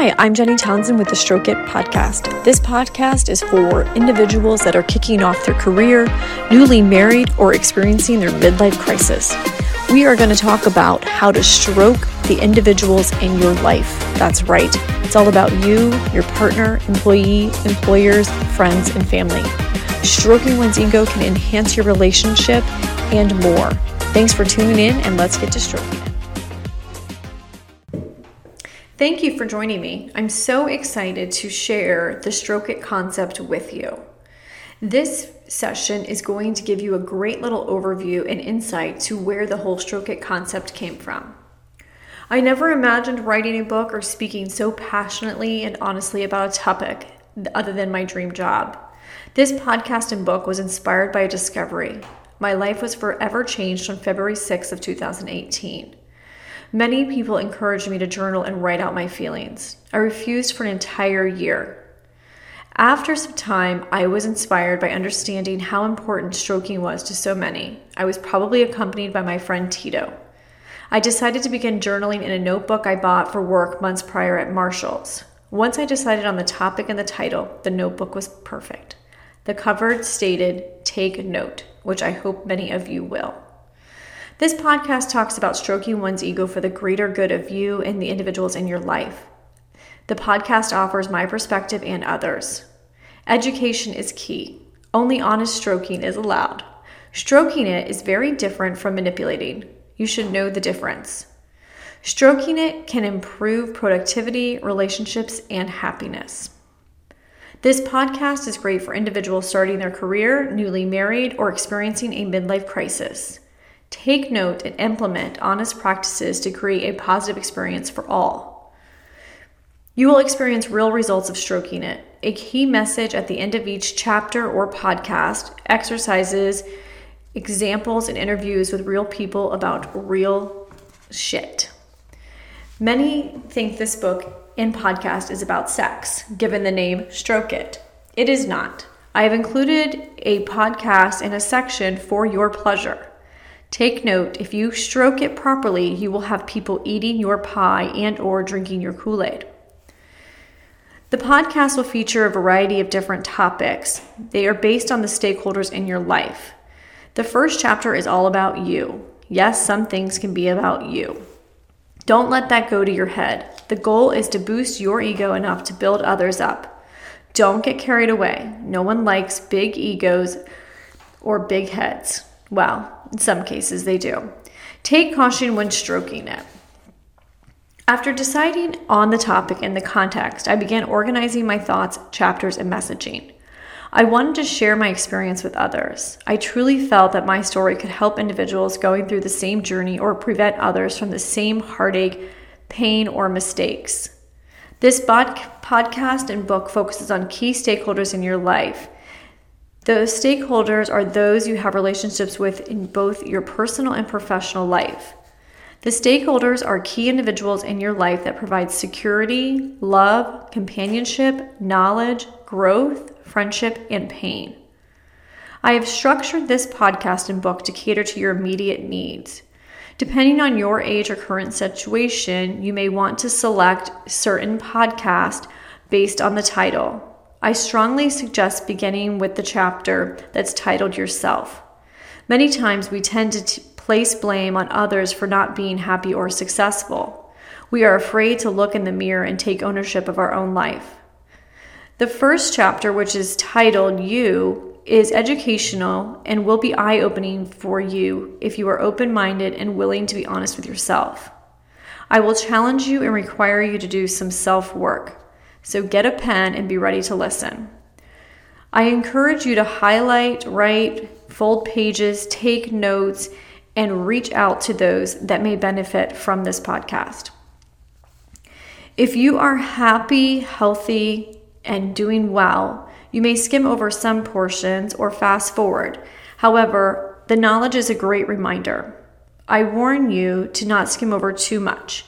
Hi, I'm Jenny Townsend with the Stroke It podcast. This podcast is for individuals that are kicking off their career, newly married, or experiencing their midlife crisis. We are going to talk about how to stroke the individuals in your life. That's right, it's all about you, your partner, employee, employers, friends, and family. Stroking one's ego can enhance your relationship and more. Thanks for tuning in, and let's get to stroking it. Thank you for joining me. I'm so excited to share the Stroke It concept with you. This session is going to give you a great little overview and insight to where the whole Stroke It concept came from. I never imagined writing a book or speaking so passionately and honestly about a topic other than my dream job. This podcast and book was inspired by a discovery. My life was forever changed on February 6th of 2018. Many people encouraged me to journal and write out my feelings. I refused for an entire year. After some time, I was inspired by understanding how important stroking was to so many. I was probably accompanied by my friend Tito. I decided to begin journaling in a notebook I bought for work months prior at Marshall's. Once I decided on the topic and the title, the notebook was perfect. The cover stated, Take Note, which I hope many of you will. This podcast talks about stroking one's ego for the greater good of you and the individuals in your life. The podcast offers my perspective and others. Education is key. Only honest stroking is allowed. Stroking it is very different from manipulating. You should know the difference. Stroking it can improve productivity, relationships, and happiness. This podcast is great for individuals starting their career, newly married, or experiencing a midlife crisis. Take note and implement honest practices to create a positive experience for all. You will experience real results of stroking it. A key message at the end of each chapter or podcast, exercises, examples, and interviews with real people about real shit. Many think this book and podcast is about sex, given the name Stroke It. It is not. I have included a podcast in a section for your pleasure. Take note, if you stroke it properly, you will have people eating your pie and or drinking your Kool-Aid. The podcast will feature a variety of different topics. They are based on the stakeholders in your life. The first chapter is all about you. Yes, some things can be about you. Don't let that go to your head. The goal is to boost your ego enough to build others up. Don't get carried away. No one likes big egos or big heads. Well, in some cases they do. Take caution when stroking it. After deciding on the topic and the context, I began organizing my thoughts, chapters, and messaging. I wanted to share my experience with others. I truly felt that my story could help individuals going through the same journey or prevent others from the same heartache, pain, or mistakes. This podcast and book focuses on key stakeholders in your life those stakeholders are those you have relationships with in both your personal and professional life. The stakeholders are key individuals in your life that provide security, love, companionship, knowledge, growth, friendship, and pain. I have structured this podcast and book to cater to your immediate needs. Depending on your age or current situation, you may want to select certain podcast based on the title. I strongly suggest beginning with the chapter that's titled Yourself. Many times we tend to t- place blame on others for not being happy or successful. We are afraid to look in the mirror and take ownership of our own life. The first chapter, which is titled You, is educational and will be eye opening for you if you are open minded and willing to be honest with yourself. I will challenge you and require you to do some self work. So get a pen and be ready to listen. I encourage you to highlight, write, fold pages, take notes, and reach out to those that may benefit from this podcast. If you are happy, healthy, and doing well, you may skim over some portions or fast forward. However, the knowledge is a great reminder. I warn you to not skim over too much.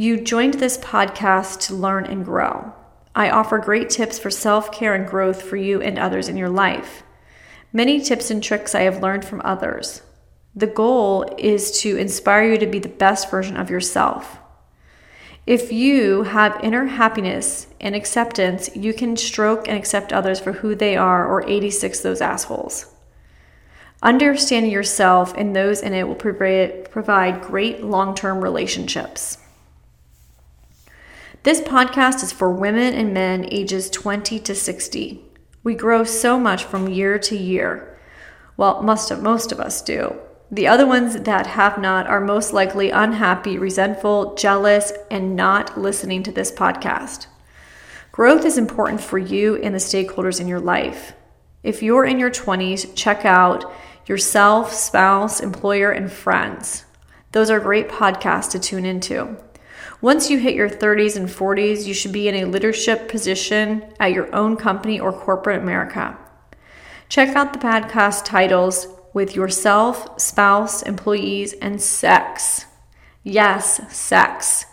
You joined this podcast to learn and grow. I offer great tips for self care and growth for you and others in your life. Many tips and tricks I have learned from others. The goal is to inspire you to be the best version of yourself. If you have inner happiness and acceptance, you can stroke and accept others for who they are or 86 those assholes. Understanding yourself and those in it will provide great long term relationships. This podcast is for women and men ages 20 to 60. We grow so much from year to year. Well, most of, most of us do. The other ones that have not are most likely unhappy, resentful, jealous, and not listening to this podcast. Growth is important for you and the stakeholders in your life. If you're in your 20s, check out yourself, spouse, employer, and friends. Those are great podcasts to tune into. Once you hit your 30s and 40s, you should be in a leadership position at your own company or corporate America. Check out the podcast titles with yourself, spouse, employees, and sex. Yes, sex.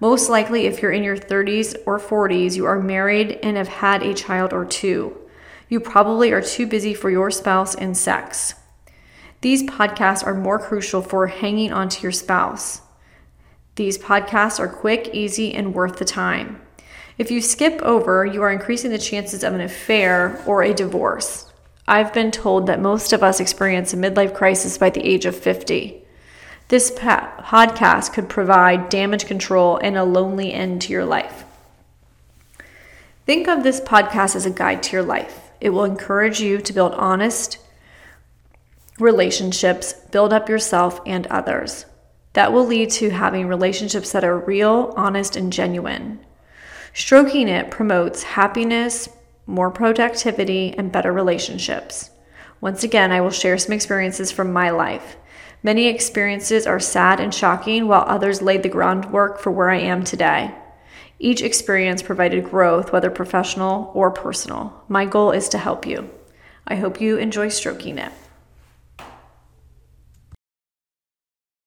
Most likely, if you're in your 30s or 40s, you are married and have had a child or two. You probably are too busy for your spouse and sex. These podcasts are more crucial for hanging on to your spouse. These podcasts are quick, easy, and worth the time. If you skip over, you are increasing the chances of an affair or a divorce. I've been told that most of us experience a midlife crisis by the age of 50. This podcast could provide damage control and a lonely end to your life. Think of this podcast as a guide to your life. It will encourage you to build honest relationships, build up yourself and others. That will lead to having relationships that are real, honest, and genuine. Stroking it promotes happiness, more productivity, and better relationships. Once again, I will share some experiences from my life. Many experiences are sad and shocking, while others laid the groundwork for where I am today. Each experience provided growth, whether professional or personal. My goal is to help you. I hope you enjoy stroking it.